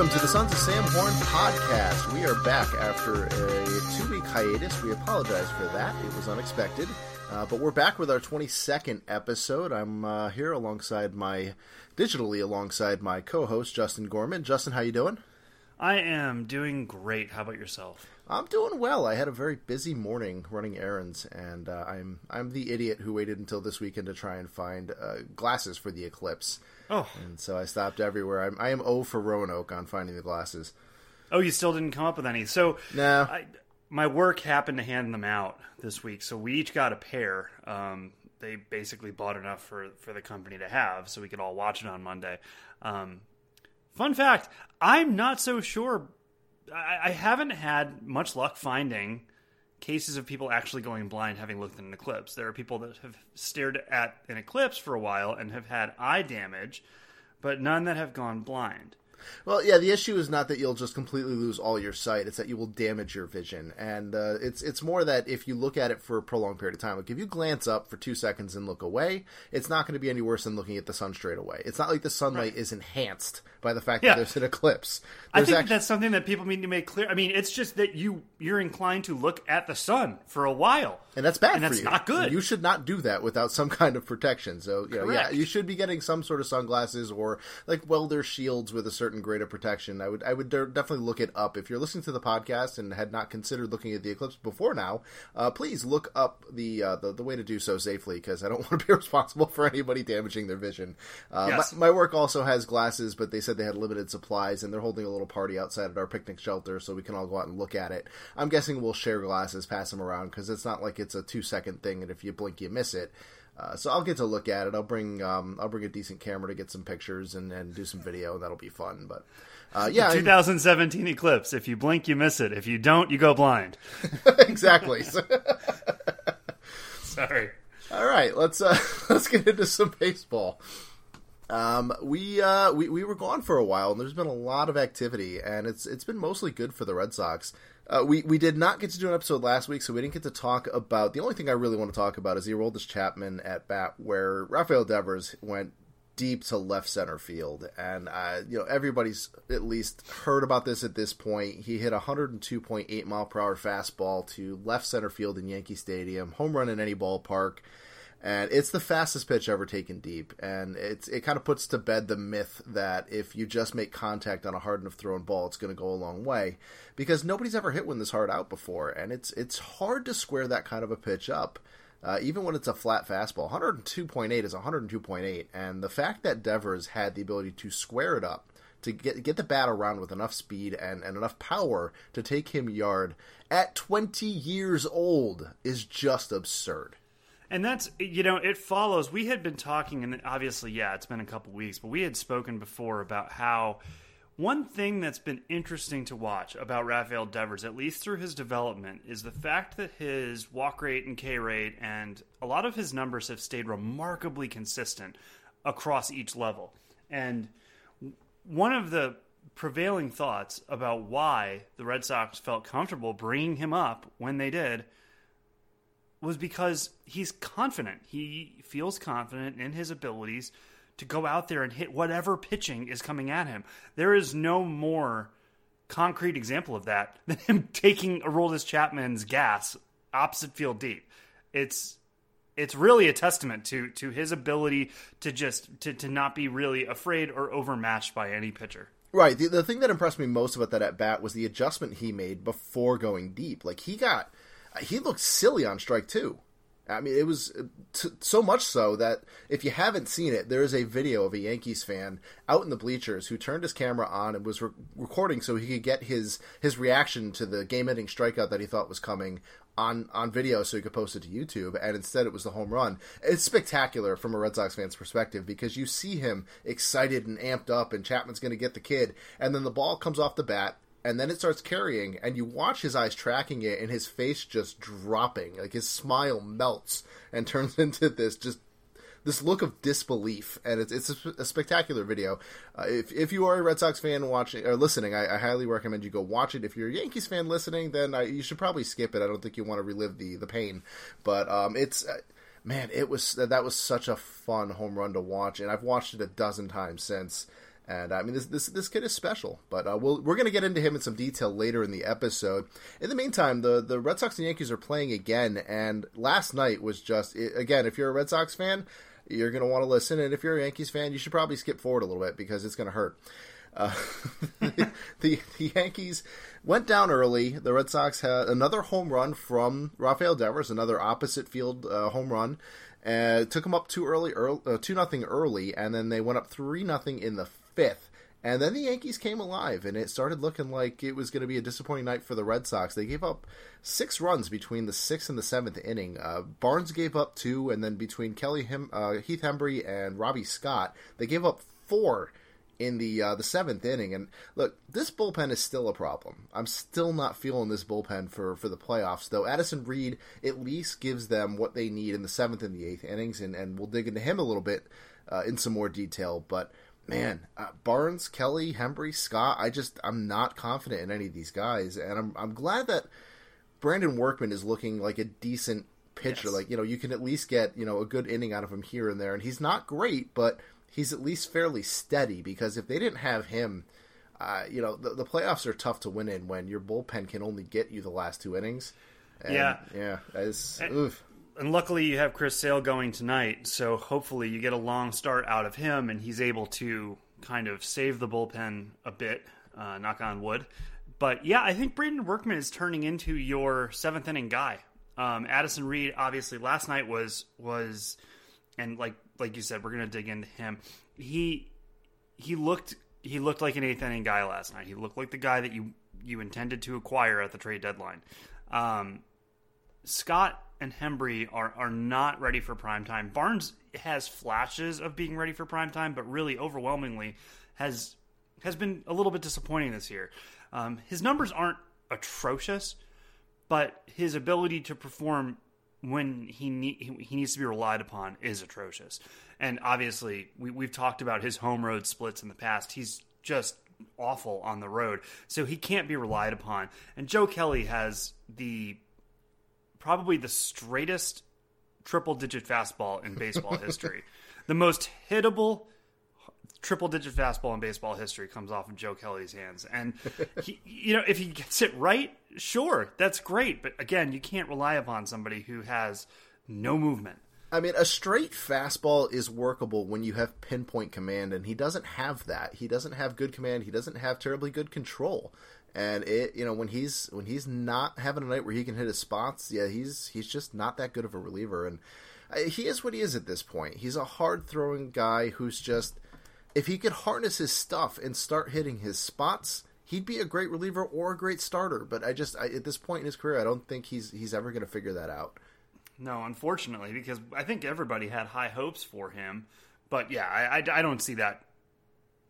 Welcome to the Sons of Sam Horn podcast. We are back after a two week hiatus. We apologize for that. It was unexpected. Uh, but we're back with our 22nd episode. I'm uh, here alongside my, digitally alongside my co host, Justin Gorman. Justin, how you doing? I am doing great. How about yourself? I'm doing well. I had a very busy morning running errands, and uh, I'm I'm the idiot who waited until this weekend to try and find uh, glasses for the eclipse. Oh, and so I stopped everywhere. I'm, I am O for Roanoke on finding the glasses. Oh, you still didn't come up with any. So no, I, my work happened to hand them out this week, so we each got a pair. Um, they basically bought enough for for the company to have, so we could all watch it on Monday. Um, fun fact: I'm not so sure I, I haven't had much luck finding cases of people actually going blind having looked at an eclipse. There are people that have stared at an eclipse for a while and have had eye damage, but none that have gone blind. Well, yeah, the issue is not that you'll just completely lose all your sight; it's that you will damage your vision, and uh, it's it's more that if you look at it for a prolonged period of time, like if you glance up for two seconds and look away, it's not going to be any worse than looking at the sun straight away. It's not like the sunlight right. is enhanced by the fact yeah. that there's an eclipse. There's I think actually... that's something that people need to make clear. I mean, it's just that you you're inclined to look at the sun for a while, and that's bad. And that's you. not good. You should not do that without some kind of protection. So, you know, yeah, you should be getting some sort of sunglasses or like welder shields with a certain grade of protection. I would I would definitely look it up. If you're listening to the podcast and had not considered looking at the eclipse before now, uh, please look up the, uh, the, the way to do so safely because I don't want to be responsible for anybody damaging their vision. Uh, yes. my, my work also has glasses, but they said they had limited supplies, and they're holding a little party outside at our picnic shelter so we can all go out and look at it. I'm guessing we'll share glasses, pass them around, because it's not like it's a two second thing, and if you blink, you miss it. Uh, so I'll get to look at it. I'll bring um, I'll bring a decent camera to get some pictures and, and do some video, and that'll be fun. But uh, yeah, the 2017 I, eclipse. If you blink, you miss it. If you don't, you go blind. exactly. Sorry. All right, let's uh, let's get into some baseball. Um, we, uh, we we were gone for a while, and there's been a lot of activity, and it's it's been mostly good for the Red Sox. Uh, we we did not get to do an episode last week, so we didn't get to talk about. The only thing I really want to talk about is the Aroldis Chapman at bat, where Rafael Devers went deep to left center field, and uh, you know everybody's at least heard about this at this point. He hit a 102.8 mile per hour fastball to left center field in Yankee Stadium, home run in any ballpark and it's the fastest pitch ever taken deep. And it's it kind of puts to bed the myth that if you just make contact on a hard enough thrown ball it's going to go a long way. Because nobody's ever hit one this hard out before. And it's it's hard to square that kind of a pitch up uh, even when it's a flat fastball. 102.8 is 102.8 and the fact that devers had the ability to square it up to get get the bat around with enough speed and, and enough power to take him yard at 20 years old is just absurd and that's you know it follows we had been talking and obviously yeah it's been a couple weeks but we had spoken before about how one thing that's been interesting to watch about Rafael Devers, at least through his development, is the fact that his walk rate and K rate and a lot of his numbers have stayed remarkably consistent across each level. And one of the prevailing thoughts about why the Red Sox felt comfortable bringing him up when they did was because he's confident. He feels confident in his abilities to go out there and hit whatever pitching is coming at him. There is no more concrete example of that than him taking Aroldis Chapman's gas opposite field deep. It's it's really a testament to to his ability to just to, to not be really afraid or overmatched by any pitcher. Right. The, the thing that impressed me most about that at bat was the adjustment he made before going deep. Like he got he looked silly on strike two. I mean, it was t- so much so that if you haven't seen it, there is a video of a Yankees fan out in the bleachers who turned his camera on and was re- recording so he could get his his reaction to the game-ending strikeout that he thought was coming on on video so he could post it to YouTube. And instead, it was the home run. It's spectacular from a Red Sox fan's perspective because you see him excited and amped up, and Chapman's going to get the kid, and then the ball comes off the bat and then it starts carrying and you watch his eyes tracking it and his face just dropping. Like his smile melts and turns into this just this look of disbelief. And it's, it's a, a spectacular video. Uh, if, if you are a red sox fan watching or listening I, I, highly recommend you go watch it. If you're a yankees fan listening then I, you should probably skip it. I don't think you want to relive the, the pain. But um, it's uh, man it was that was such a fun home run to watch and i've watched it a dozen times since And I mean, this this this kid is special, but uh, we'll, we're going to get into him in some detail later in the episode. In the meantime, the the Red Sox and Yankees are playing again, and last night was just again. If you're a Red Sox fan, you're going to want to listen, and if you're a Yankees fan, you should probably skip forward a little bit because it's going to hurt. Uh, the, the, the Yankees went down early. The Red Sox had another home run from Rafael Devers, another opposite field uh, home run. Uh, took them up two early, uh, two nothing early, and then they went up three nothing in the fifth. And then the Yankees came alive, and it started looking like it was going to be a disappointing night for the Red Sox. They gave up six runs between the sixth and the seventh inning. Uh, Barnes gave up two, and then between Kelly Hem- uh, Heath Hembree and Robby Scott, they gave up four in the uh, the seventh inning. And look, this bullpen is still a problem. I'm still not feeling this bullpen for for the playoffs. Though Addison Reed at least gives them what they need in the seventh and the eighth innings, and and we'll dig into him a little bit uh, in some more detail. But man, uh, Barnes, Kelly, Hembree, Scott, I just I'm not confident in any of these guys, and I'm I'm glad that Brandon Workman is looking like a decent pitcher. Yes. Like you know, you can at least get you know a good inning out of him here and there, and he's not great, but he's at least fairly steady because if they didn't have him, uh, you know, the, the, playoffs are tough to win in when your bullpen can only get you the last two innings. And, yeah, yeah, it's, and, oof. And luckily you have Chris Sale going tonight, so hopefully you get a long start out of him, and he's able to kind of save the bullpen a bit. Uh, knock on wood. But yeah, I think Brandon Workman is turning into your seventh inning guy. Um, Addison Reed, obviously, last night was was, and like like you said, we're gonna dig into him. He he looked he looked like an eighth inning guy last night. He looked like the guy that you you intended to acquire at the trade deadline. Um, Scott and Hembree are are not ready for prime time. Barnes has flashes of being ready for prime time, but really overwhelmingly has has been a little bit disappointing this year. Um, his numbers aren't atrocious, but his ability to perform when he he needs to be relied upon is atrocious. And obviously, we, we've talked about his home road splits in the past. He's just awful on the road, so he can't be relied upon. And Joe Kelly has the probably the straightest triple digit fastball in baseball history, the most hittable triple digit fastball in baseball history comes off of Joe Kelly's hands. And he, you know, if he gets it right, sure, that's great. But again, you can't rely upon somebody who has no movement. I mean, a straight fastball is workable when you have pinpoint command, and he doesn't have that. He doesn't have good command. He doesn't have terribly good control. And it, you know, when he's when he's not having a night where he can hit his spots, yeah, he's he's just not that good of a reliever. And uh, he is what he is at this point. He's a hard throwing guy who's just if he could harness his stuff and start hitting his spots, he'd be a great reliever or a great starter. But I just I, at this point in his career, I don't think he's he's ever going to figure that out. No, unfortunately, because I think everybody had high hopes for him. But yeah, I, I, I don't see that.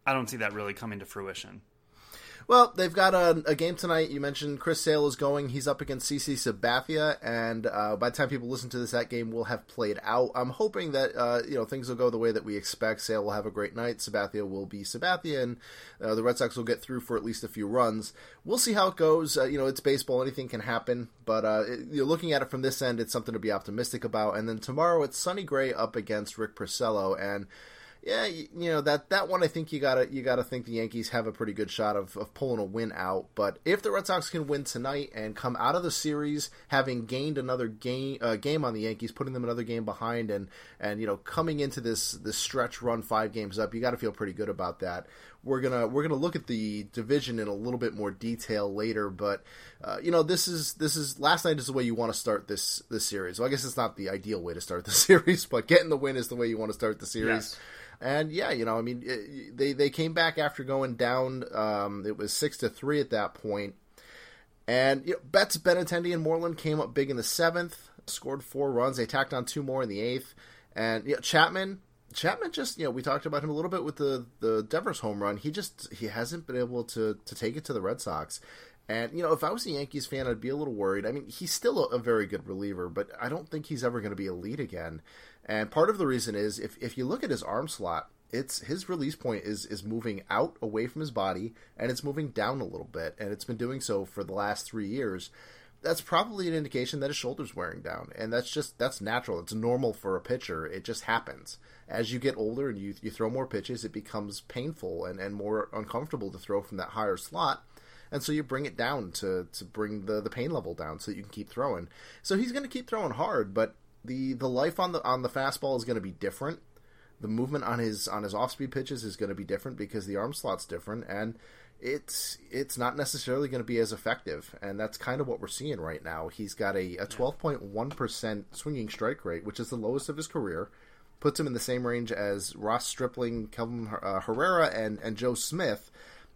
I don't see that really coming to fruition. Well, they've got a, a, game tonight. You mentioned Chris Sale is going. He's up against CC Sabathia, and uh, by the time people listen to this, that game will have played out. I'm hoping that uh, you know things will go the way that we expect. Sale will have a great night. Sabathia will be Sabathia, and uh, the Red Sox will get through for at least a few runs. We'll see how it goes. Uh, you know, it's baseball; anything can happen. But uh, it, you're looking at it from this end, it's something to be optimistic about. And then tomorrow, it's Sonny Gray up against Rick Porcello, and yeah, you, you, know that that one. I think you gotta you gotta think the Yankees have a pretty good shot of, of pulling a win out. But if the Red Sox can win tonight and come out of the series having gained another game uh, game on the Yankees, putting them another game behind, and and you know coming into this this stretch run five games up, you got to feel pretty good about that. We're gonna we're gonna look at the division in a little bit more detail later, but uh, you know this is this is last night is the way you want to start this this series. Well, I guess it's not the ideal way to start the series, but getting the win is the way you want to start the series. Yes. And yeah, you know, I mean, it, they they came back after going down. Um, it was six to three at that point. And you know, Betts, Benintendi, and Moreland came up big in the seventh, scored four runs. They tacked on two more in the eighth. And you know, Chapman, Chapman just you know we talked about him a little bit with the the Devers home run. He just he hasn't been able to to take it to the Red Sox. And you know, if I was a Yankees fan, I'd be a little worried. I mean, he's still a, a very good reliever, but I don't think he's ever going to be elite again. And part of the reason is if if you look at his arm slot, it's his release point is is moving out away from his body and it's moving down a little bit and it's been doing so for the last 3 years. that's probably an indication that his shoulder's wearing down, and that's just that's natural. It's normal for a pitcher. It just happens as you get older and you you throw more pitches. It becomes painful and, and more uncomfortable to throw from that higher slot, and so you bring it down to to bring the the pain level down so you can keep throwing. So he's going to keep throwing hard, but the the life on the on the fastball is going to be different. The movement on his on his off speed pitches is going to be different because the arm slot's different and it's it's not necessarily going to be as effective, and that's kind of what we're seeing right now. He's got a, a 12.1 percent swinging strike rate, which is the lowest of his career, puts him in the same range as Ross Stripling, Kelvin uh, Herrera, and and Joe Smith,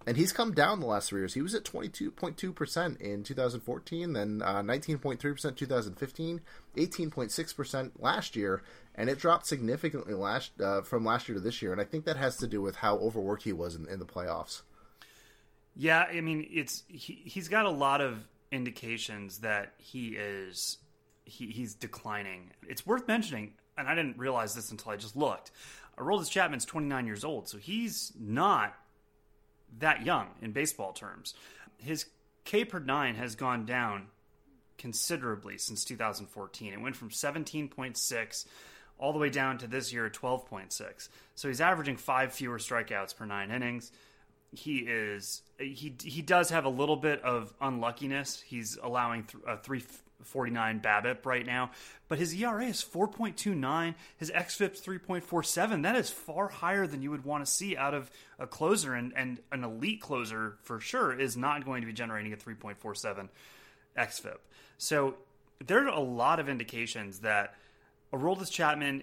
and he's come down the last three years. He was at 22.2 percent in 2014, then uh, 19.3 percent 2015, 18.6 percent last year, and it dropped significantly last uh, from last year to this year. And I think that has to do with how overworked he was in, in the playoffs. Yeah, I mean, it's he, he's got a lot of indications that he is he, he's declining. It's worth mentioning, and I didn't realize this until I just looked. Aroldis Chapman's 29 years old, so he's not that young in baseball terms. His K per nine has gone down considerably since 2014. It went from 17.6 all the way down to this year 12.6. So he's averaging five fewer strikeouts per nine innings he is he he does have a little bit of unluckiness. He's allowing th- a 349 BABIP right now, but his ERA is 4.29. His xFIP's 3.47. That is far higher than you would want to see out of a closer, and and an elite closer for sure is not going to be generating a 3.47 xFIP. So there are a lot of indications that Aroldis Chapman,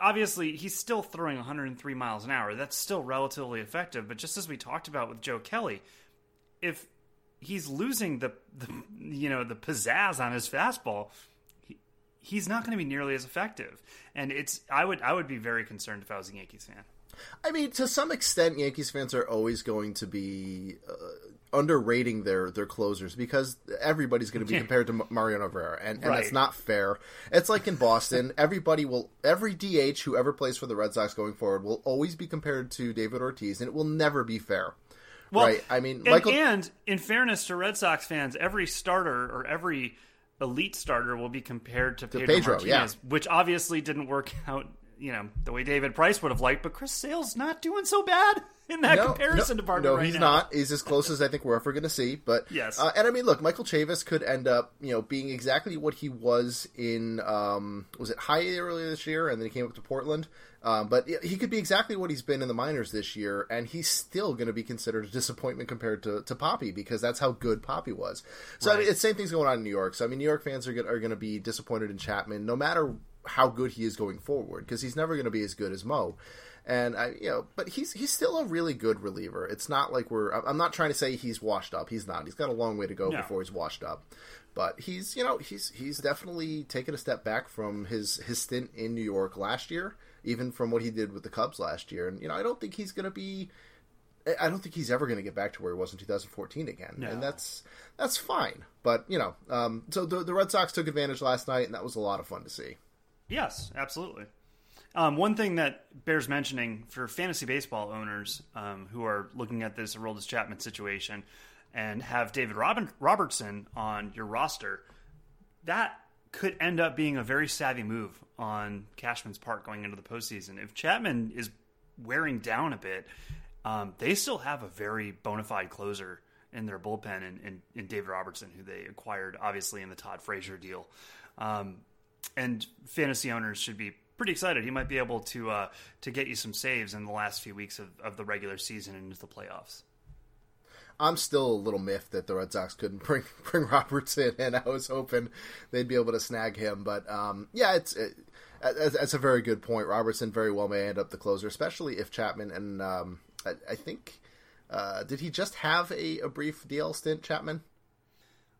obviously, he's still throwing 103 miles an hour. That's still relatively effective. But just as we talked about with Joe Kelly, if he's losing the, the you know the pizzazz on his fastball, he, he's not going to be nearly as effective. And it's I would I would be very concerned if I was a Yankees fan. I mean, to some extent, Yankees fans are always going to be uh, underrating their their closers because everybody's going to be compared to Mariano Rivera, and, and right. that's not fair. It's like in Boston, everybody will every DH who ever plays for the Red Sox going forward will always be compared to David Ortiz, and it will never be fair. Well, right? I mean, and, Michael... and in fairness to Red Sox fans, every starter or every elite starter will be compared to, to Pedro, Pedro Martinez, yeah. which obviously didn't work out you know the way David Price would have liked, but Chris Sale's not doing so bad in that no, comparison no, department. No, right he's now. not. He's as close as I think we're ever going to see. But yes, uh, and I mean, look, Michael Chavis could end up, you know, being exactly what he was in. Um, was it High earlier this year, and then he came up to Portland. Um, but he could be exactly what he's been in the minors this year, and he's still going to be considered a disappointment compared to, to Papi because that's how good Papi was. So right. I mean, it's same thing's going on in New York. So I mean, New York fans are are going to be disappointed in Chapman, no matter how good he is going forward because he's never going to be as good as Mo. And I, you know, but he's he's still a really good reliever. It's not like we're. I'm not trying to say he's washed up. He's not. He's got a long way to go no. before he's washed up. But he's, you know, he's he's definitely taken a step back from his his stint in New York last year, even from what he did with the Cubs last year. And you know, I don't think he's going to be. I don't think he's ever going to get back to where he was in 2014 again, no. and that's that's fine. But you know, um, so the, the Red Sox took advantage last night, and that was a lot of fun to see. Yes, absolutely. Um, one thing that bears mentioning for fantasy baseball owners um, who are looking at this Aroldis Chapman situation and have David Robin- Robertson on your roster, that could end up being a very savvy move on Cashman's part going into the postseason. If Chapman is wearing down a bit, um, they still have a very bona fide closer in their bullpen in, in, in, David Robertson, who they acquired obviously in the Todd Frazier deal. Um, and fantasy owners should be pretty excited. He might be able to uh, to get you some saves in the last few weeks of, of the regular season and into the playoffs. I'm still a little miffed that the Red Sox couldn't bring bring Roberts in, and I was hoping they'd be able to snag him. But um, yeah, it's it, that's a very good point. Robertson very well may end up the closer, especially if Chapman and um, I, I, think uh, did he just have a, a brief DL stint, Chapman?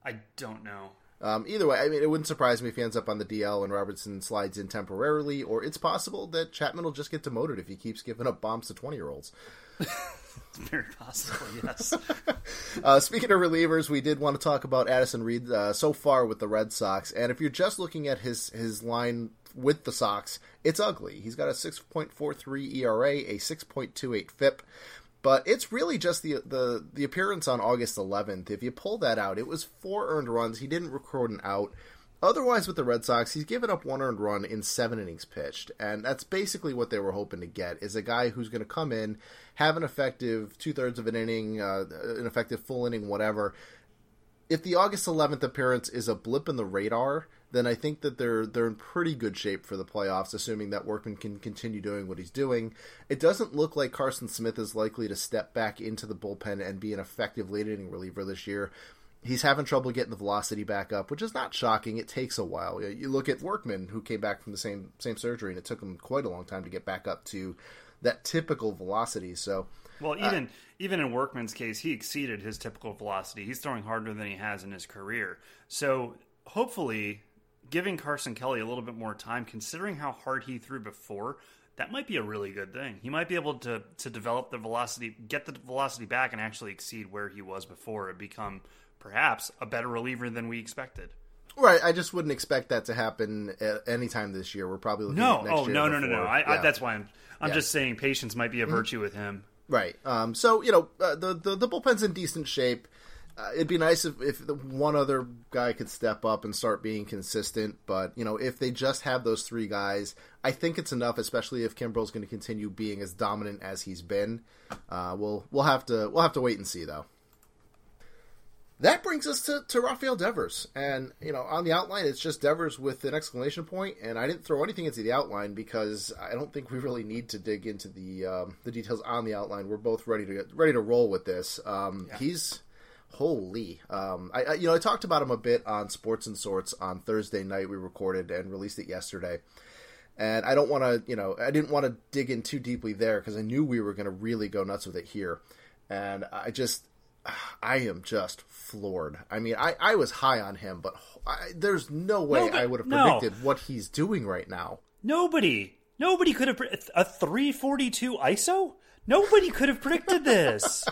I don't know. Um, either way, I mean, it wouldn't surprise me if he ends up on the DL and Robertson slides in temporarily, or it's possible that Chapman will just get demoted if he keeps giving up bombs to 20 year olds. it's very possible, yes. uh, speaking of relievers, we did want to talk about Addison Reed uh, so far with the Red Sox, and if you're just looking at his, his line with the Sox, it's ugly. He's got a 6.43 ERA, a 6.28 FIP. But it's really just the the the appearance on August 11th. If you pull that out, it was four earned runs. He didn't record an out. Otherwise, with the Red Sox, he's given up one earned run in seven innings pitched, and that's basically what they were hoping to get: is a guy who's going to come in, have an effective two thirds of an inning, uh, an effective full inning, whatever. If the August 11th appearance is a blip in the radar, then I think that they're they're in pretty good shape for the playoffs, assuming that Workman can continue doing what he's doing. It doesn't look like Carson Smith is likely to step back into the bullpen and be an effective late inning reliever this year he's having trouble getting the velocity back up, which is not shocking. It takes a while. You look at Workman, who came back from the same same surgery, and it took him quite a long time to get back up to that typical velocity. So, well, even uh, even in Workman's case, he exceeded his typical velocity. He's throwing harder than he has in his career. So, hopefully, giving Carson Kelly a little bit more time, considering how hard he threw before. That might be a really good thing. He might be able to to develop the velocity, get the velocity back, and actually exceed where he was before, and become perhaps a better reliever than we expected. Right. I just wouldn't expect that to happen at any time this year. We're probably looking no. oh, year. no, no, no, no, no. I, yeah. I, that's why I'm. I'm yeah. just saying patience might be a mm-hmm. virtue with him. Right. Um, so you know uh, the, the the bullpen's in decent shape. Uh, it'd be nice if, if the one other guy could step up and start being consistent. But you know, if they just have those three guys, I think it's enough. Especially if Kimbrel's going to continue being as dominant as he's been. Uh, we'll we'll have to we'll have to wait and see though that brings us to, to Rafael Devers. And, you know, on the outline, it's just Devers with an exclamation point, and I didn't throw anything into the outline because I don't think we really need to dig into the um, the details on the outline. We're both ready to get, ready to roll with this. Um, yeah. He's holy. Um, I, I, you know I talked about him a bit on Sports and Sorts on Thursday night. We recorded and released it yesterday. And I don't want to, you know, I didn't want to dig in too deeply there because I knew we were going to really go nuts with it here. And I just, I am just floored. I mean, I, I was high on him, but I, there's no way no, I would have predicted no. what he's doing right now. Nobody, nobody could have a 342 ISO. Nobody could have predicted this.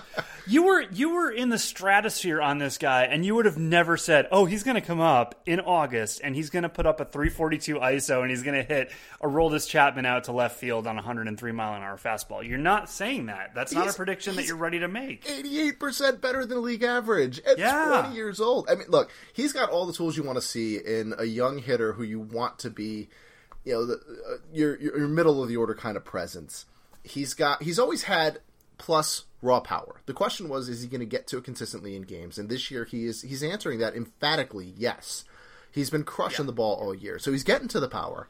you were you were in the stratosphere on this guy, and you would have never said, "Oh, he's going to come up in August, and he's going to put up a 342 ISO, and he's going to hit Aroldis Chapman out to left field on a 103 mile an hour fastball." You're not saying that. That's not a prediction that you're ready to make. 88 percent better than league average at yeah. 20 years old. I mean, look, he's got all the tools you want to see in a young hitter who you want to be, you know, the, uh, your your middle of the order kind of presence he's got he's always had plus raw power. The question was, is he going to get to it consistently in games? And this year, he is he's answering that emphatically. Yes, he's been crushing yeah. the ball all year, so he's getting to the power.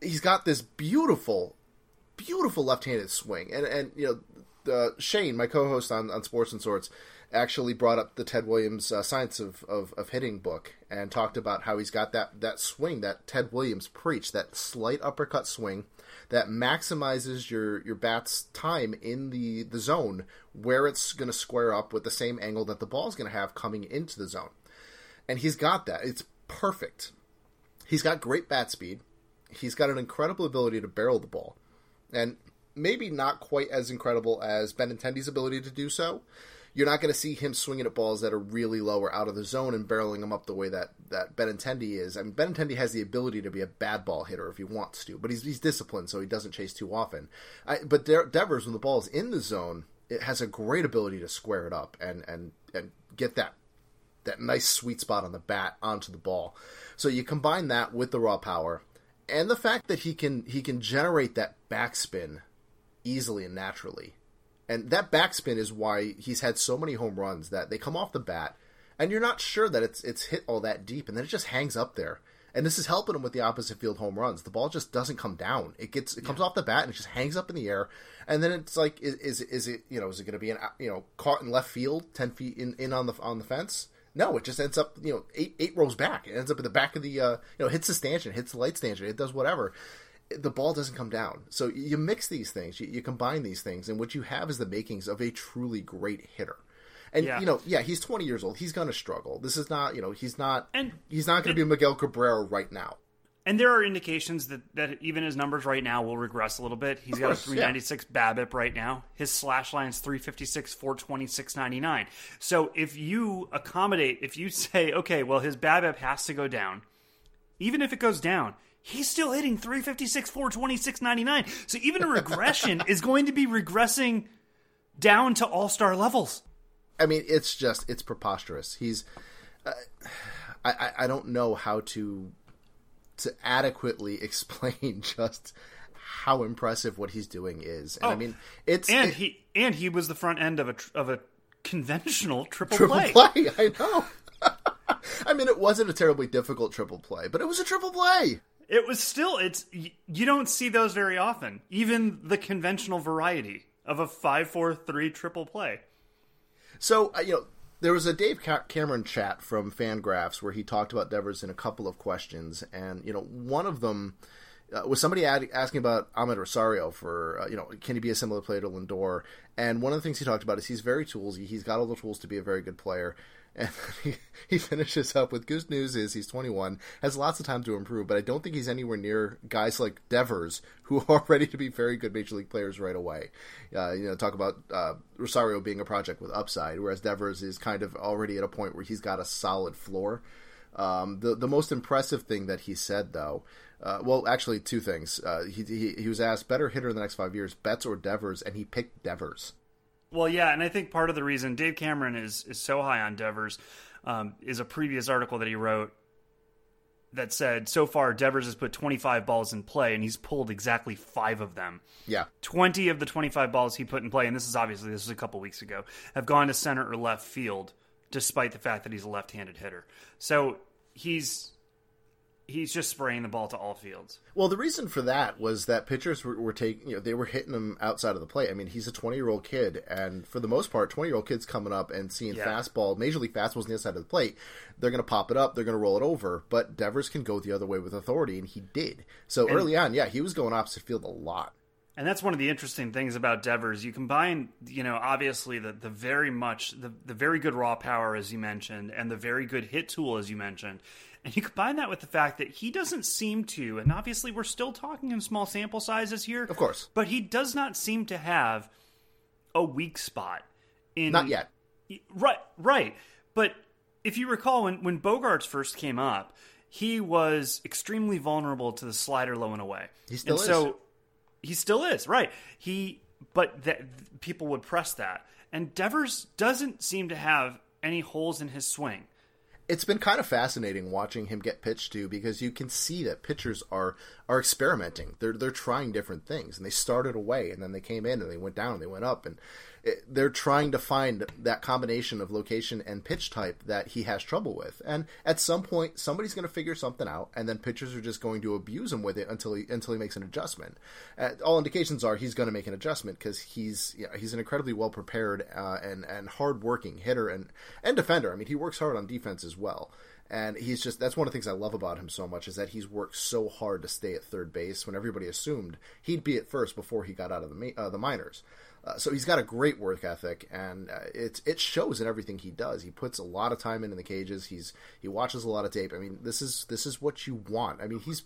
He's got this beautiful, beautiful left-handed swing, and and you know, uh, Shane, my co-host on on Sports and Sorts, actually brought up the Ted Williams uh, Science of, of, of Hitting book and talked about how he's got that that swing that Ted Williams preached, that slight uppercut swing that maximizes your your bat's time in the the zone where it's going to square up with the same angle that the ball's going to have coming into the zone. And he's got that. It's perfect. He's got great bat speed. He's got an incredible ability to barrel the ball. And maybe not quite as incredible as Benintendi's ability to do so, you're not going to see him swinging at balls that are really low or out of the zone and barreling them up the way that that Benintendi is. I mean, Benintendi has the ability to be a bad ball hitter if he wants to, but he's he's disciplined, so he doesn't chase too often. I, but De- Devers, when the ball is in the zone, it has a great ability to square it up and and and get that that nice sweet spot on the bat onto the ball. So you combine that with the raw power and the fact that he can he can generate that backspin easily and naturally and that backspin is why he's had so many home runs that they come off the bat, and you're not sure that it's it's hit all that deep, and then it just hangs up there. And this is helping him with the opposite field home runs. The ball just doesn't come down. It gets it comes off the bat and it just hangs up in the air. And then it's like, is is, is it you know is it going to be an you know caught in left field, ten feet in, in on the on the fence? No, it just ends up you know eight eight rows back. It ends up in the back of the uh, you know hits the stanchion, hits the light stanchion. It does whatever the ball doesn't come down. So you mix these things, you, you, combine these things, and what you have is the makings of a truly great hitter. And yeah. you know, yeah, he's 20 years old. He's going to struggle. This is not, you know, he's not, and he's not going to be Miguel Cabrera right now. And there are indications that, that even his numbers right now will regress a little bit. He's got a 396 yeah. BABIP right now. His slash line is 356, 420, 699. So if you accommodate, if you say, okay, well, his BABIP has to go down, even if it goes down, he's still hitting 356, 420, 699. So even a regression is going to be regressing down to all star levels. I mean, it's just it's preposterous. He's, uh, I I don't know how to to adequately explain just how impressive what he's doing is. And oh, I mean, it's and it, he and he was the front end of a of a conventional triple, triple play. play. I know. I mean, it wasn't a terribly difficult triple play, but it was a triple play. It was still it's you don't see those very often. Even the conventional variety of a five four three triple play. So uh, you know, there was a Dave Cameron chat from Fangraphs where he talked about Devers in a couple of questions, and you know, one of them uh, was somebody ad- asking about Amed Rosario for uh, you know can he be a similar player to Lindor? And one of the things he talked about is he's very toolsy. He's got all the tools to be a very good player. And he, he finishes up with good news is he's 21, has lots of time to improve, but I don't think he's anywhere near guys like Devers who are ready to be very good major league players right away. Uh, you know, talk about uh, Rosario being a project with upside, whereas Devers is kind of already at a point where he's got a solid floor. Um, the the most impressive thing that he said though uh, well, actually, two things. Uh, he, he, he was asked better hitter in the next five years, Betts or Devers, and he picked Devers. Well, yeah, and I think part of the reason Dave Cameron is is so high on Devers um, is a previous article that he wrote that said so far Devers has put 25 balls in play and he's pulled exactly five of them. Yeah, 20 of the 25 balls he put in play, and this is obviously this is a couple weeks ago, have gone to center or left field, despite the fact that he's a left-handed hitter. So he's he's just spraying the ball to all fields. Well, the reason for that was that pitchers were, were taking, you know, they were hitting him outside of the plate. I mean, he's a 20 year old kid, and for the most part, 20 year old kids coming up and seeing yeah. fastball, major league fastballs on the inside of the plate, they're going to pop it up, they're going to roll it over. But Devers can go the other way with authority, and he did. So and, early on, yeah, he was going opposite field a lot. And that's one of the interesting things about Devers. You combine, you know, obviously the, the very much the, the very good raw power as you mentioned, and the very good hit tool as you mentioned and you combine that with the fact that he doesn't seem to, and obviously we're still talking in small sample sizes here. Of course. But he does not seem to have a weak spot in Not yet. Right, right. But if you recall when when Bogaerts first came up, he was extremely vulnerable to the slider low and away. He still and is. So he still is, right. He but that people would press that. And Devers doesn't seem to have any holes in his swing it's been kind of fascinating watching him get pitched to because you can see that pitchers are are experimenting. They're they're trying different things, and they started away, and then they came in, and they went down, and they went up, and they're trying to find that combination of location and pitch type that he has trouble with. And at some point, somebody's going to figure something out, and then pitchers are just going to abuse him with it until he until he makes an adjustment. Uh, all indications are he's going to make an adjustment because he's you know, he's an incredibly well prepared uh, and and hard working hitter and and defender. I mean, he works hard on defense as well. And he's just that's one of the things I love about him so much is that he's worked so hard to stay at third base when everybody assumed he'd be at first before he got out of the uh, the minors. Uh, so he's got a great work ethic, and uh, it it shows in everything he does. He puts a lot of time in, in the cages. He's he watches a lot of tape. I mean, this is this is what you want. I mean, he's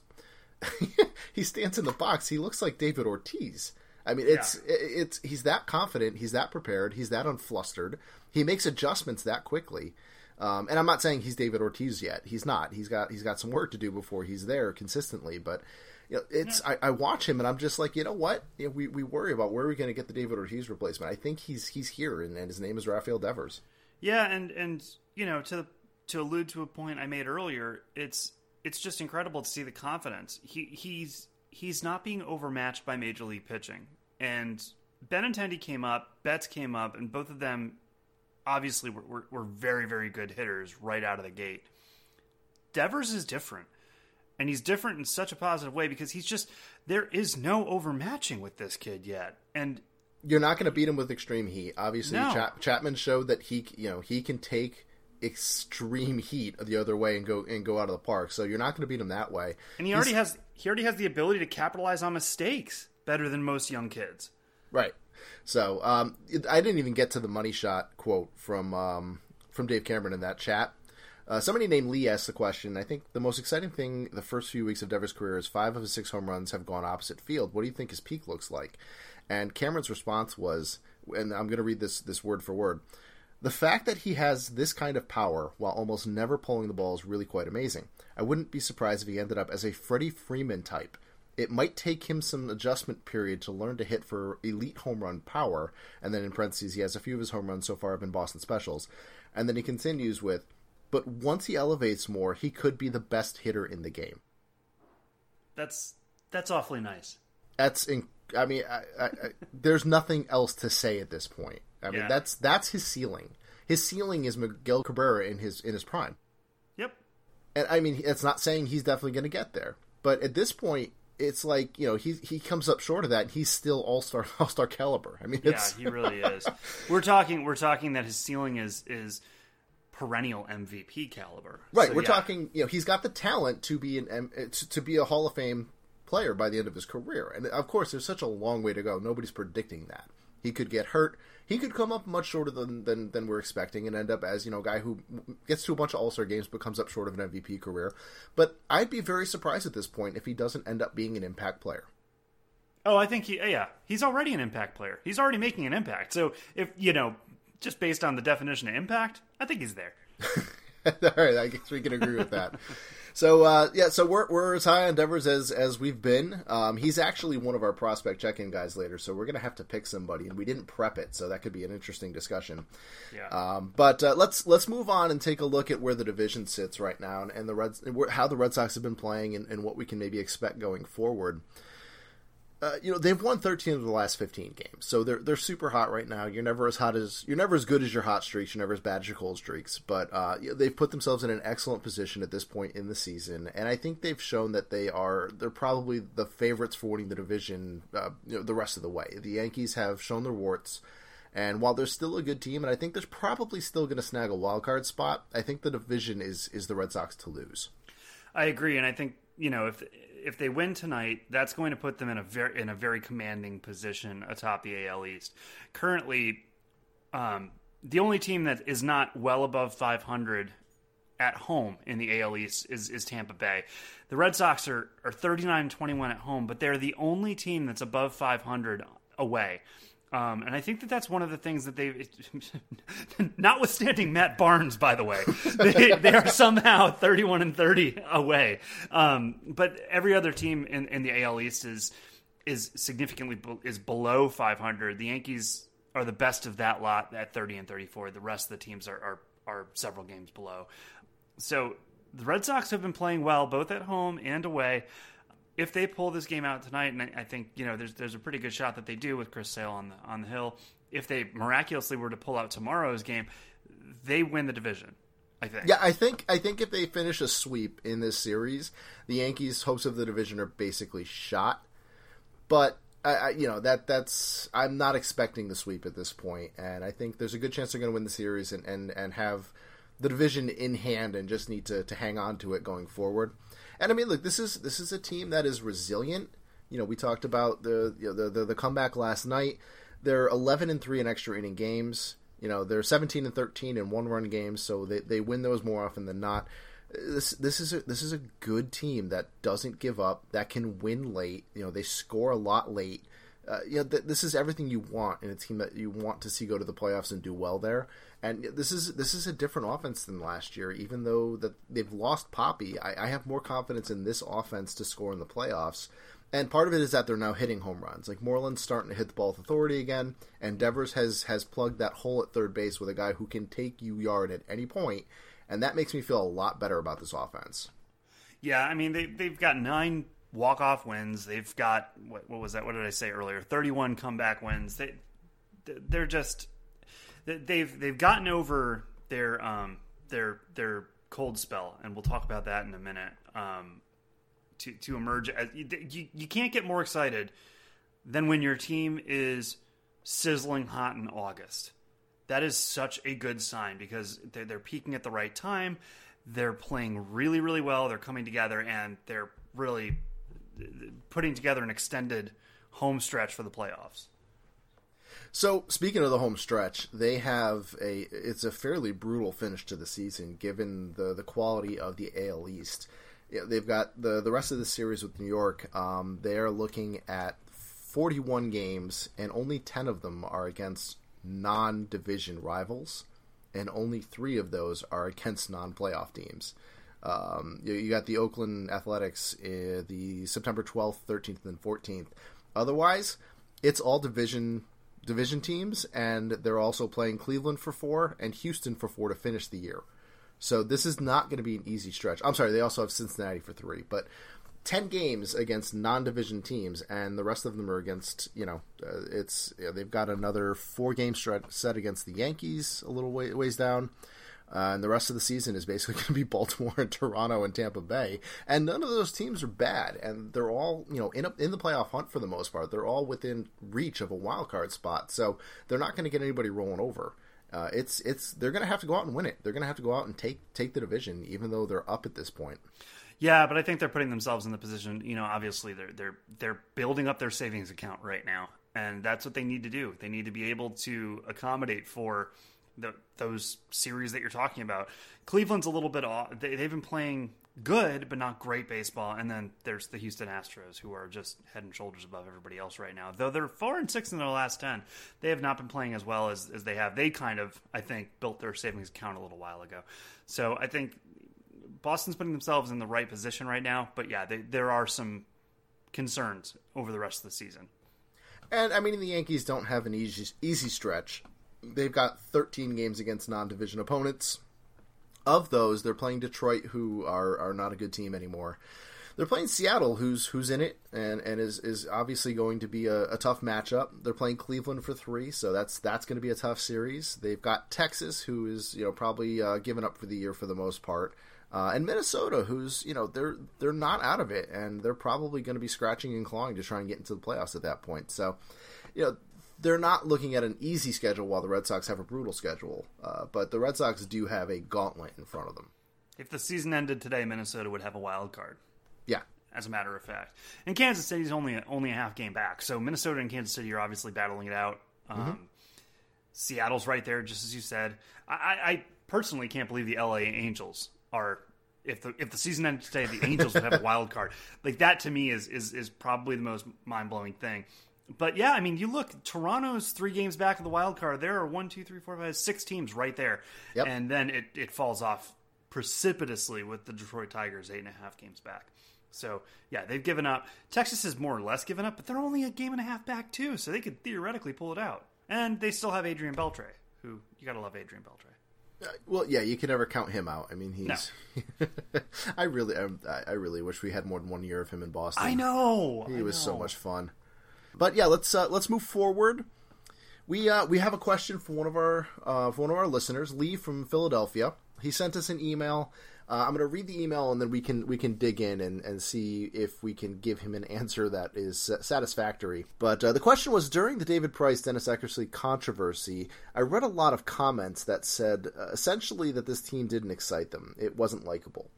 he stands in the box. He looks like David Ortiz. I mean, it's yeah. it, it's he's that confident. He's that prepared. He's that unflustered. He makes adjustments that quickly. Um, and I'm not saying he's David Ortiz yet. He's not. He's got he's got some work to do before he's there consistently. But you know, it's yeah. I, I, watch him and I'm just like, you know what? You know, we, we worry about where are we going to get the David Ortiz replacement. I think he's he's here, and, and his name is Rafael Devers. Yeah, and and you know to to allude to a point I made earlier, it's it's just incredible to see the confidence. He he's he's not being overmatched by major league pitching. And Benintendi came up, Betts came up, and both of them obviously were, were, were very very good hitters right out of the gate. Devers is different and he's different in such a positive way because he's just there is no overmatching with this kid yet, and you're not going to beat him with extreme heat. Obviously, no. Chap- Chapman showed that he you know he can take extreme heat the other way and go and go out of the park. So you're not going to beat him that way. And he already has he already has the ability to capitalize on mistakes better than most young kids. Right. So um, I didn't even get to the money shot quote from um, from Dave Cameron in that chat. Uh, somebody named Lee asked the question. I think the most exciting thing the first few weeks of Devers' career is five of his six home runs have gone opposite field. What do you think his peak looks like? And Cameron's response was, and I'm going to read this this word for word. The fact that he has this kind of power while almost never pulling the ball is really quite amazing. I wouldn't be surprised if he ended up as a Freddie Freeman type. It might take him some adjustment period to learn to hit for elite home run power. And then in parentheses, he has a few of his home runs so far have been Boston specials. And then he continues with, but once he elevates more, he could be the best hitter in the game. That's that's awfully nice. That's in, I mean, I, I, I, there's nothing else to say at this point. I mean, Yeah. that's that's his ceiling. His ceiling is Miguel Cabrera in his in his prime. Yep. And I mean, it's not saying he's definitely going to get there, but at this point, it's like you know he he comes up short of that. And he's still all star all star caliber. I mean, Yeah, he really is. We're talking we're talking that his ceiling is is perennial MVP caliber. right. So, we're yeah. talking. You know, he's got the talent to be an to, to be a Hall of Fame player by the end of his career. And of course, there's such a long way to go. Nobody's predicting that. He could get hurt. He could come up much shorter than, than, than we're expecting and end up as, you know, a guy who gets to a bunch of All Star games but comes up short of an MVP career. But I'd be very surprised at this point if he doesn't end up being an impact player. Oh, I think he yeah, he's already an impact player. He's already making an impact. So if you know, just based on the definition of impact, I think he's there. All right, I guess we can agree with that. So uh, yeah, so we're we're as high on Devers as as we've been. Um, he's actually one of our prospect check-in guys later, so we're gonna have to pick somebody, and we didn't prep it, so that could be an interesting discussion. Yeah. Um, but uh, let's let's move on and take a look at where the division sits right now, and, and the Reds, how the Red Sox have been playing, and, and what we can maybe expect going forward. Uh, you know they've won 13 of the last 15 games, so they're they're super hot right now. You're never as hot as you're never as good as your hot streaks. You're never as bad as your cold streaks. But uh, they've put themselves in an excellent position at this point in the season, and I think they've shown that they are they're probably the favorites for winning the division. Uh, you know, the rest of the way, the Yankees have shown their warts. And while they're still a good team, and I think there's probably still going to snag a wild card spot, I think the division is is the Red Sox to lose. I agree, and I think you know if if they win tonight, that's going to put them in a very in a very commanding position atop the AL East. Currently, um, the only team that is not well above 500 at home in the AL East is, is Tampa Bay. The Red Sox are are 39 21 at home, but they're the only team that's above 500 away. Um, and I think that that's one of the things that they've, notwithstanding Matt Barnes, by the way, they, they are somehow 31 and 30 away. Um, but every other team in, in the AL East is is significantly is below 500. The Yankees are the best of that lot at 30 and 34. The rest of the teams are are, are several games below. So the Red Sox have been playing well both at home and away. If they pull this game out tonight, and I, think you know there's there's a pretty good shot that they do with Chris Sale on the on the hill. If they miraculously were to pull out tomorrow's game, they win the division. I think. Yeah, I think I think if they finish a sweep in this series, the Yankees' hopes of the division are basically shot. But I, I you know that that's I'm not expecting the sweep at this point, and I think there's a good chance they're going to win the series and, and, and have the division in hand and just need to, to hang on to it going forward. And I mean, look, this is this is a team that is resilient. You know, we talked about the you know, the, the the comeback last night. They're 11 and three in extra inning games. You know, they're 17 and 13 in one run games, so they, they win those more often than not. This this is a, this is a good team that doesn't give up, that can win late. You know, they score a lot late. Uh, you know, th- this is everything you want in a team that you want to see go to the playoffs and do well there. And this is this is a different offense than last year. Even though that they've lost Papi, I, I have more confidence in this offense to score in the playoffs. And part of it is that they're now hitting home runs. Like Moreland's starting to hit the ball with authority again, and Devers has has plugged that hole at third base with a guy who can take you yard at any point. and that makes me feel a lot better about this offense. Yeah, I mean they they've got nine walk off wins. They've got what, what was that? What did I say earlier? Thirty one comeback wins. They they're just they've they've gotten over their um their their cold spell, and we'll talk about that in a minute. Um, to to emerge as you, you can't get more excited than when your team is sizzling hot in August. That is such a good sign because they're, they're peaking at the right time. They're playing really, really well. They're coming together and they're really putting together an extended home stretch for the playoffs. So speaking of the home stretch, they have a it's a fairly brutal finish to the season given the the quality of the AL East. They've got the the rest of the series with New York. Um, they are looking at 41 games, and only 10 of them are against non-division rivals, and only three of those are against non-playoff teams. Um, you, you, got the Oakland Athletics uh, the September 12th, 13th, and 14th. Otherwise, it's all division division teams, and they're also playing Cleveland for four and Houston for four to finish the year. So this is not going to be an easy stretch. I'm sorry, they also have Cincinnati for three, but 10 games against non-division teams and the rest of them are against you know uh, it's they've got another four game set against the yankees a little way, ways down uh, and the rest of the season is basically going to be baltimore and toronto and tampa bay and none of those teams are bad and they're all you know in, a, in the playoff hunt for the most part they're all within reach of a wild card spot so they're not going to get anybody rolling over uh, it's it's they're going to have to go out and win it. They're going to have to go out and take take the division, even though they're up at this point. Yeah, but I think they're putting themselves in the position. You know, obviously they're they're they're building up their savings account right now, and that's what they need to do. They need to be able to accommodate for the, those series that you're talking about. Cleveland's a little bit off. They, they've been playing good, but not great baseball. And then there's the Houston Astros, who are just head and shoulders above everybody else right now. Though they're four and six in their last ten, they have not been playing as well as, as they have. They kind of, I think, built their savings account a little while ago. So I think Boston's putting themselves in the right position right now, but yeah, they, there are some concerns over the rest of the season. And I mean, the Yankees don't have an easy easy stretch. They've got 13 games against non-division opponents. Of those, they're playing Detroit, who are are not a good team anymore. They're playing Seattle, who's who's in it and, and is, is obviously going to be a, a tough matchup. They're playing Cleveland for three, so that's that's going to be a tough series. They've got Texas, who is you know probably uh, given up for the year for the most part. Uh, and Minnesota, who's you know they're they're not out of it, and they're probably going to be scratching and clawing to try and get into the playoffs at that point. So, you know, they're not looking at an easy schedule while the Red Sox have a brutal schedule. Uh, but the Red Sox do have a gauntlet in front of them. If the season ended today, Minnesota would have a wild card. Yeah, as a matter of fact, and Kansas City's only only a half game back. So Minnesota and Kansas City are obviously battling it out. Um, mm-hmm. Seattle's right there, just as you said. I, I personally can't believe the LA Angels are if the if the season ended today, the Angels would have a wild card. Like that to me is is is probably the most mind blowing thing. But yeah, I mean, you look Toronto's three games back of the wild card. There are one, two, three, four, five, six teams right there, yep. and then it it falls off precipitously with the Detroit Tigers eight and a half games back. So yeah, they've given up. Texas has more or less given up, but they're only a game and a half back too, so they could theoretically pull it out. And they still have Adrian Beltre, who you gotta love Adrian Beltre. Uh, well, yeah, you can never count him out. I mean, he's. No. I really, um, I, I, really wish we had more than one year of him in Boston. I know. He I was know. so much fun. But yeah, let's uh, let's move forward. We uh, we have a question from one of our uh, one of our listeners, Lee from Philadelphia. He sent us an email uh, I'm going to read the email and then we can we can dig in and, and see if we can give him an answer that is satisfactory. But uh, the question was during the David Price Dennis Eckersley controversy, I read a lot of comments that said uh, essentially that this team didn't excite them. It wasn't likable.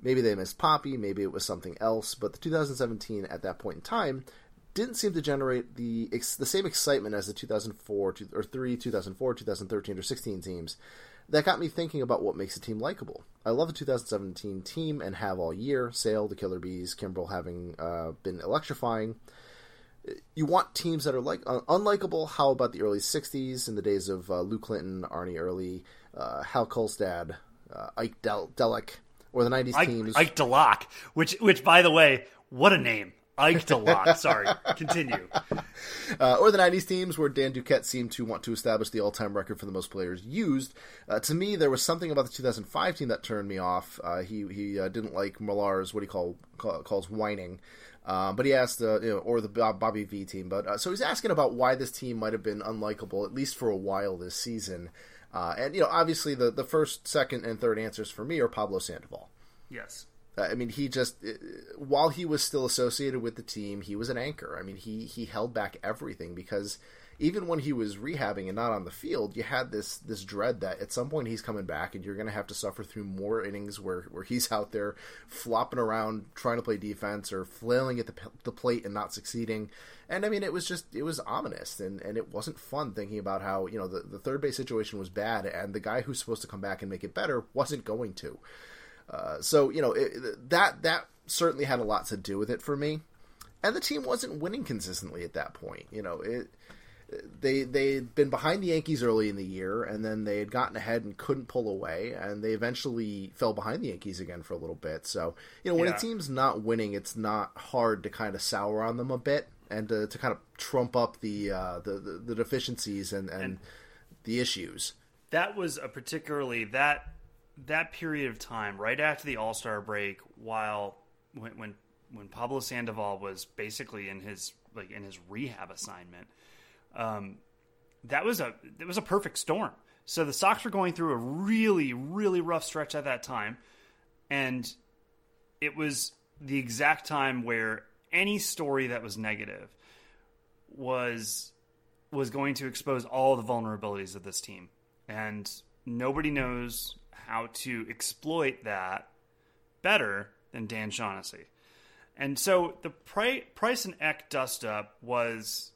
Maybe they missed Papi, maybe it was something else, but the 2017 at that point in time didn't seem to generate the the same excitement as the 2004 or 3, 2004, 2013 or 16 teams that got me thinking about what makes a team likable. I love the 2017 team and have all year. Sale, the Killer Bees, Kimbrel having uh, been electrifying. You want teams that are like uh, unlikable. How about the early 60s in the days of uh, Lou Clinton, Arnie Earley, uh, Hal Kolstad, uh, Ike Del- Delock, or the 90s Ike, teams? Ike Delock, which, which, by the way, what a name. Ike a lot. Sorry. Continue. Uh, or the 90s teams where Dan Duquette seemed to want to establish the all time record for the most players used. Uh, to me, there was something about the 2005 team that turned me off. Uh, he he uh, didn't like Millar's, what he call, call calls whining. Um, but he asked, uh, you know, or the Bobby V team. But uh, so he's asking about why this team might have been unlikable, at least for a while this season. and you know, obviously the the first, second, and third answers for me are Pablo Sandoval. Yes. Uh, I mean, he just uh, while he was still associated with the team, he was an anchor. I mean, he he held back everything because even when he was rehabbing and not on the field, you had this this dread that at some point he's coming back and you're going to have to suffer through more innings where where he's out there flopping around trying to play defense or flailing at the the plate and not succeeding. And I mean, it was just it was ominous and and it wasn't fun thinking about how you know the the third base situation was bad and the guy who's supposed to come back and make it better wasn't going to. Uh, so you know it, that that certainly had a lot to do with it for me, and the team wasn't winning consistently at that point. You know it. they they'd been behind the Yankees early in the year, and then they had gotten ahead and couldn't pull away, and they eventually fell behind the Yankees again for a little bit. So you know when Yeah. a team's not winning, it's not hard to kind of sour on them a bit and to, to kind of trump up the uh, the, the the deficiencies and, and the issues. that was a particularly that that period of time right after the All Star break, while when when when Pablo Sandoval was basically in his like in his rehab assignment, um, that was a it was a perfect storm. So the Sox were going through a really really rough stretch at that time, and it was the exact time where any story that was negative was was going to expose all the vulnerabilities of this team. And nobody knows how to exploit that better than Dan Shaughnessy. And so the Pri- Price and Eck dust up was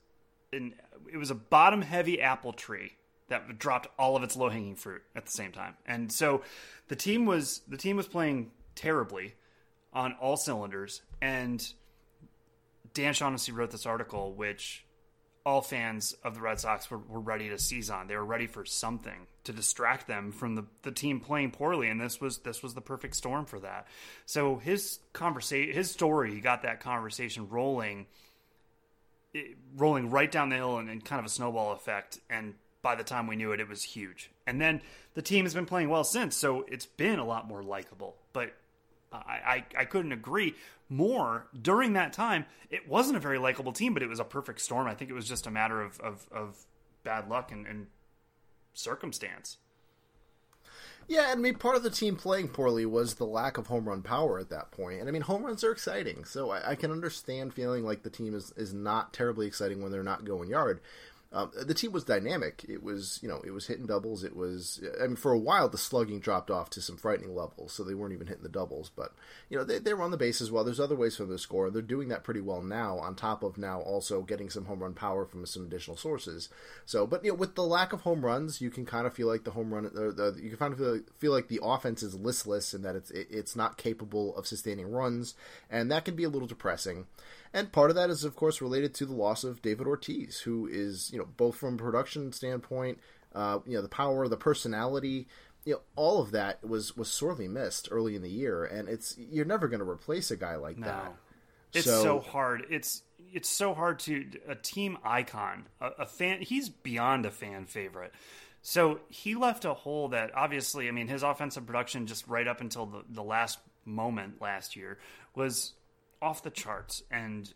it was a bottom heavy apple tree that dropped all of its low hanging fruit at the same time. And so the team was the team was playing terribly on all cylinders and Dan Shaughnessy wrote this article which all fans of the Red Sox were, were ready to seize on. They were ready for something to distract them from the, the team playing poorly, and this was this was the perfect storm for that. So his conversation, his story, he got that conversation rolling, it- rolling right down the hill, and, and kind of a snowball effect. And by the time we knew it, it was huge. And then the team has been playing well since, so it's been a lot more likable. But I, I, couldn't agree more. During that time, it wasn't a very likable team, but it was a perfect storm. I think it was just a matter of, of, of bad luck and, and circumstance. Yeah, and I mean, part of the team playing poorly was the lack of home run power at that point. And I mean, home runs are exciting, so I, I can understand feeling like the team is, is not terribly exciting when they're not going yard. Um, the team was dynamic. It was, you know, it was hitting doubles. It was, I mean, for a while the slugging dropped off to some frightening levels, so they weren't even hitting the doubles. But you know, they they were on the bases well. There's other ways for them to score. They're doing that pretty well now. On top of now also getting some home run power from some additional sources. So, but you know, with the lack of home runs, you can kind of feel like the home run, the, you can kind of feel, feel like the offense is listless and that it's it, it's not capable of sustaining runs, and that can be a little depressing. And part of that is, of course, related to the loss of David Ortiz, who is, you know, both from a production standpoint, uh, you know, the power, the personality, you know, all of that was was sorely missed early in the year, and it's you're never going to replace a guy like that. It's so, hard. It's it's so hard to a team icon, a, a fan. He's beyond a fan favorite. So he left a hole that obviously, I mean, his offensive production just right up until the, the last moment last year was off the charts, and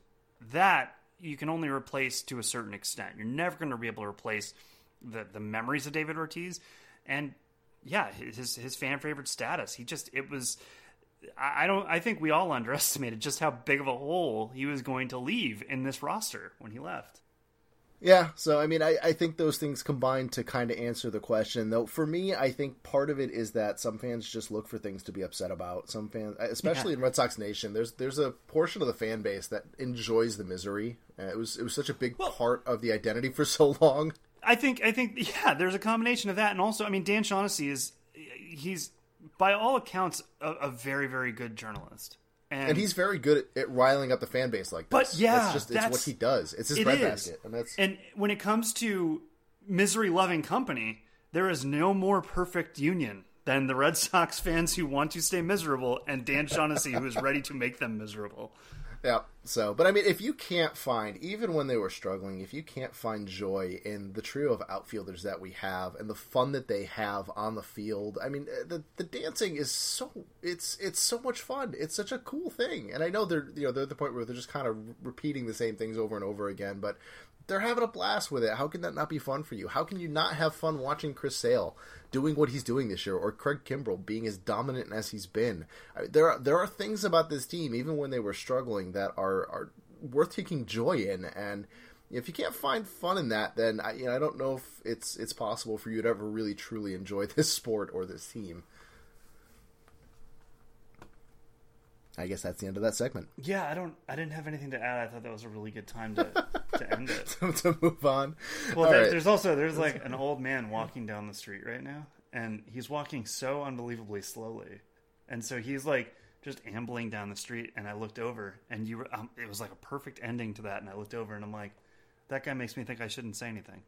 that you can only replace to a certain extent. You're never going to be able to replace the the memories of David Ortiz, and yeah, his his fan favorite status. He just it was. I don't. I think we all underestimated just how big of a hole he was going to leave in this roster when he left. Yeah, so I mean, I, I think those things combine to kind of answer the question. Though for me, I think part of it is that some fans just look for things to be upset about. Some fans, especially in Red Sox Nation, there's there's a portion of the fan base that enjoys the misery. Uh, it was it was such a big part of the identity for so long. I think. I think. Yeah, there's a combination of that, and also, I mean, Dan Shaughnessy is he's by all accounts a, a very very good journalist. And, And he's very good at, at riling up the fan base like But yeah, that's just it's what he does. It's his It breadbasket, and that's And when it comes to misery loving company, there is no more perfect union than the Red Sox fans who want to stay miserable and Dan Shaughnessy who is ready to make them miserable. Yeah. So, but I mean, if you can't find, even when they were struggling, if you can't find joy in the trio of outfielders that we have and the fun that they have on the field, I mean, eh, the the dancing is so it's it's so much fun. It's such a cool thing, and I know they're you know they're at the point where they're just kind of repeating the same things over and over again, but. They're having a blast with it. How can that not be fun for you? How can you not have fun watching Chris Sale doing what he's doing this year, or Craig Kimbrel being as dominant as he's been? I, there are there are things about this team, even when they were struggling, that are are worth taking joy in. And if you can't find fun in that, then I, you know I don't know if it's it's possible for you to ever really truly enjoy this sport or this team. I guess that's the end of that segment. Yeah, I don't I didn't have anything to add. I thought that was a really good time to, to end it. to move on. Well, there, right. there's also there's like an old man walking down the street right now, and he's walking so unbelievably slowly, and so he's like just ambling down the street. And I looked over, and you were, um, it was like a perfect ending to that. And I looked over, and I'm like, that guy makes me think I shouldn't say anything.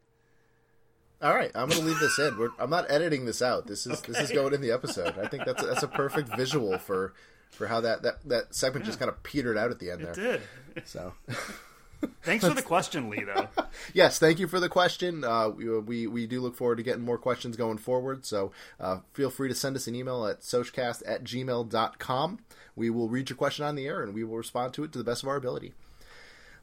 All right, I'm going to leave this in. We're, I'm not editing this out. This is Okay. this is going in the episode. I think that's that's a perfect visual for for how that that, that segment just kind of petered out at the end It there. did. So, Thanks for the question, Lee. Though. yes, thank you for the question. Uh, we, we we do look forward to getting more questions going forward. So, uh, feel free to send us an email at soshcast at gmail.com. We will read your question on the air and we will respond to it to the best of our ability.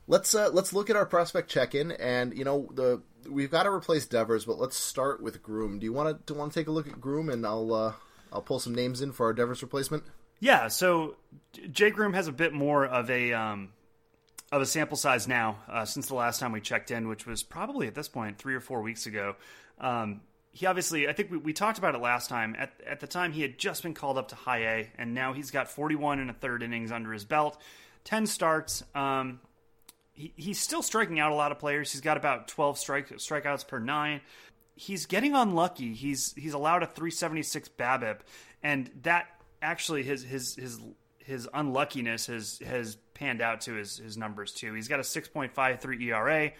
Let's uh, let's look at our prospect check-in, and you know the we've got to replace Devers, but let's start with Groome. Do you want to want to take a look at Groome, and I'll uh, I'll pull some names in for our Devers replacement. Yeah, so Jay Groome has a bit more of a um, of a sample size now uh, since the last time we checked in, which was probably at this point three or four weeks ago. Um, he obviously, I think we, we talked about it last time. At at the time, he had just been called up to High A, and now he's got 41 and a third innings under his belt, 10 starts. Um, he, he's still striking out a lot of players. He's got about 12 strike strikeouts per nine. He's getting unlucky. He's he's allowed a 376 BABIP, and that actually his his his his unluckiness has has panned out to his his numbers too. He's got a 6.53 ERA,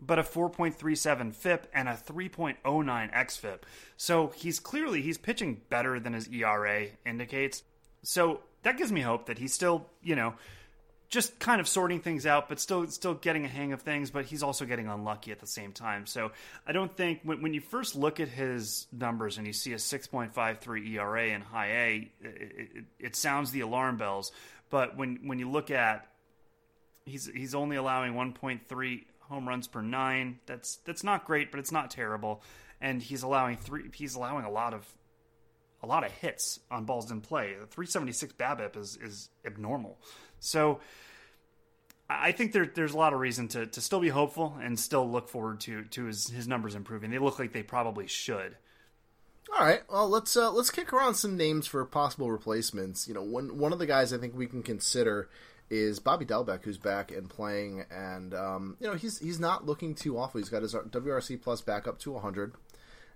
but a 4.37 FIP and a 3.09 xFIP. So he's clearly he's pitching better than his ERA indicates. So that gives me hope that he's still, you know, just kind of sorting things out, but still still getting a hang of things. But he's also getting unlucky at the same time. So I don't think when, when you first look at his numbers and you see a 6.53 ERA in high A, it, it, it sounds the alarm bells. But when when you look at he's he's only allowing 1.3 home runs per nine. That's that's not great, but it's not terrible. And he's allowing three. He's allowing a lot of a lot of hits on balls in play. The 376 BABIP is is abnormal. So I think there, there's a lot of reason to, to still be hopeful and still look forward to to his, his numbers improving. They look like they probably should. All right, well let's uh, let's kick around some names for possible replacements. You know, one one of the guys I think we can consider is Bobby Dalbec, who's back and playing, and um, you know he's he's not looking too awful. He's got his WRC plus back up to 100.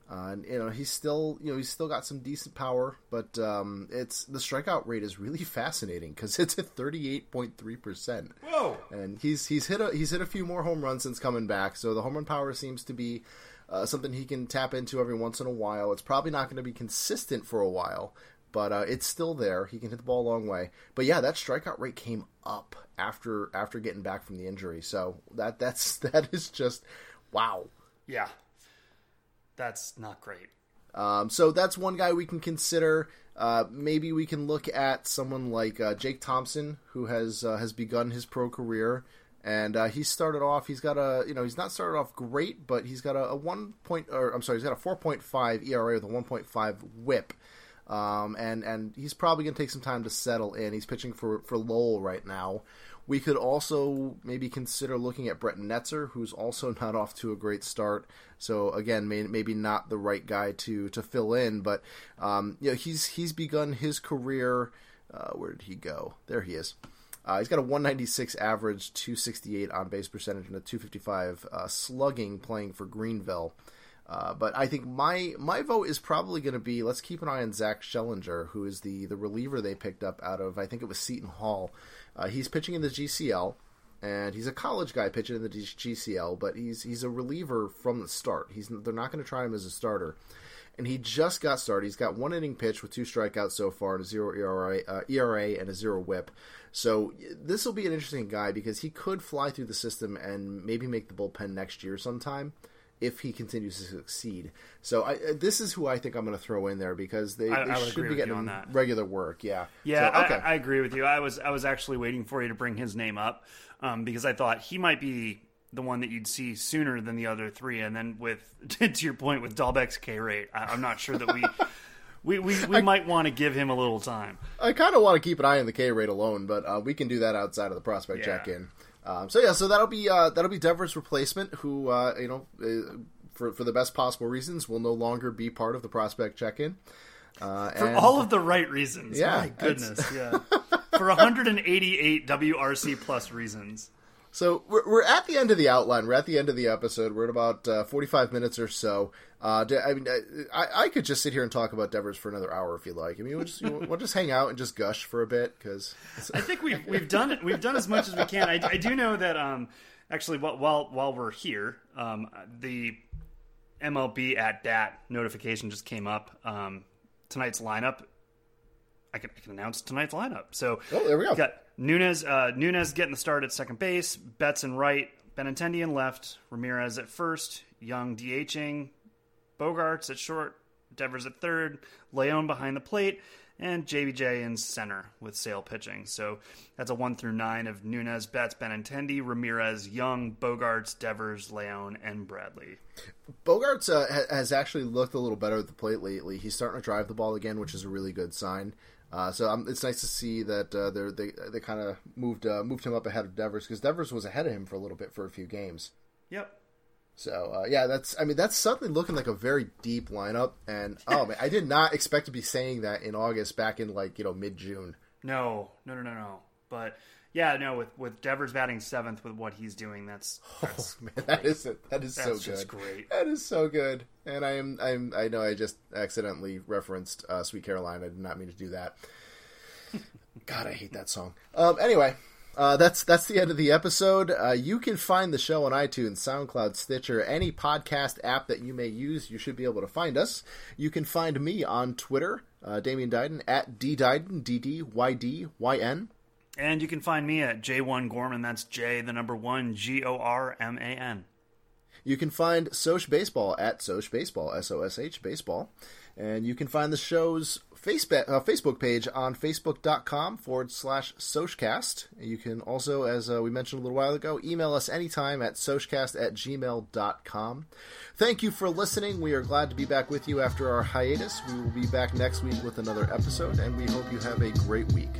Uh, and you know he's still you know he's still got some decent power, but um, it's the strikeout rate is really fascinating because it's at thirty eight point three percent. Whoa! And he's he's hit a he's hit a few more home runs since coming back, so the home run power seems to be uh, something he can tap into every once in a while. It's probably not going to be consistent for a while, but uh, it's still there. He can hit the ball a long way. But yeah, that strikeout rate came up after after getting back from the injury, so that that's that is just wow. Yeah, that's not great. Um, so that's one guy we can consider. Uh, maybe we can look at someone like uh, Jake Thompson, who has uh, has begun his pro career, and uh, he started off. He's got a you know he's not started off great, but he's got a, a one point or I'm sorry, he's got a four point five ERA with a one point five WHIP. Um, and and he's probably going to take some time to settle in. He's pitching for for Lowell right now. We could also maybe consider looking at Brett Netzer, who's also not off to a great start. So again, may, maybe not the right guy to to fill in, but um, you know he's he's begun his career. Uh, where did he go? There he is. Uh, he's got a 196 average, 268 on base percentage, and a 255 uh, slugging playing for Greenville. Uh, but I think my my vote is probably going to be let's keep an eye on Zach Schellenger, who is the the reliever they picked up out of I think it was Seton Hall. Uh, he's pitching in the GCL, and he's a college guy pitching in the GCL, but he's he's a reliever from the start. He's they're not going to try him as a starter, and he just got started. He's got one inning pitch with two strikeouts so far, and a zero ERA, uh, ERA and a zero WHIP. So this will be an interesting guy because he could fly through the system and maybe make the bullpen next year sometime if he continues to succeed. So I, this is who I think I'm going to throw in there because they, I- they I should be getting regular work. Yeah. Yeah, So, okay. I, I agree with you. I was I was actually waiting for you to bring his name up um, because I thought he might be the one that you'd see sooner than the other three. And then with to your point with Dalbec's K rate, I, I'm not sure that we we we, we might want to give him a little time. I kind of want to keep an eye on the K rate alone, but uh, we can do that outside of the prospect Yeah. check in. Um, so yeah, so that'll be uh, that'll be Devers' replacement, who uh, you know, uh, for for the best possible reasons, will no longer be part of the prospect check in. Uh, For and- all of the right reasons. Yeah, My goodness. Yeah. For 188 WRC plus reasons. So we're, we're at the end of the outline. We're at the end of the episode. We're at about uh, forty-five minutes or so. Uh, I mean, I, I could just sit here and talk about Devers for another hour if you like. I mean, we'll just we'll just hang out and just gush for a bit because I think we've we've done it. We've done as much as we can. I, I do know that um, Actually, while while, while we're here, um, the MLB At Bat notification just came up. Um, tonight's lineup. I can, I can announce tonight's lineup. So oh, there we go. Got Nunez, uh, Nunez getting the start at second base. Betts and right. Benintendi in left. Ramirez at first. Young DHing. Bogaerts at short. Devers at third. Leon behind the plate and JBJ in center with Sale pitching. So that's a one through nine of Nunez, Betts, Benintendi, Ramirez, Young, Bogaerts, Devers, Leon, and Bradley. Bogaerts uh, has actually looked a little better at the plate lately. He's starting to drive the ball again, which is a really good sign. Uh, so um, it's nice to see that uh, they they kind of moved uh, moved him up ahead of Devers because Devers was ahead of him for a little bit for a few games. Yep. So uh, yeah, that's I mean that's suddenly looking like a very deep lineup, and oh man, I did not expect to be saying that in August, back in like you know mid June. No, no, no, no, no. But yeah, no, with with Devers batting seventh with what he's doing, that's, that's oh man, that is that is that's so good. great. That is so good. And I am I'm I know I just accidentally referenced uh, Sweet Caroline. I did not mean to do that. God, I hate that song. Um, anyway, uh, that's that's the end of the episode. Uh, you can find the show on iTunes, SoundCloud, Stitcher, any podcast app that you may use. You should be able to find us. You can find me on Twitter, uh, Damian Dydon at D Dydon D D Y D Y N. And you can find me at J1 Gorman. That's J, the number one, G O R M A N. You can find Sosh Baseball at Sosh Baseball, S O S H Baseball. And you can find the show's Facebook, uh, Facebook page on facebook.com forward slash Soshcast. You can also, as uh, we mentioned a little while ago, email us anytime at soshcast at gmail.com. Thank you for listening. We are glad to be back with you after our hiatus. We will be back next week with another episode, and we hope you have a great week.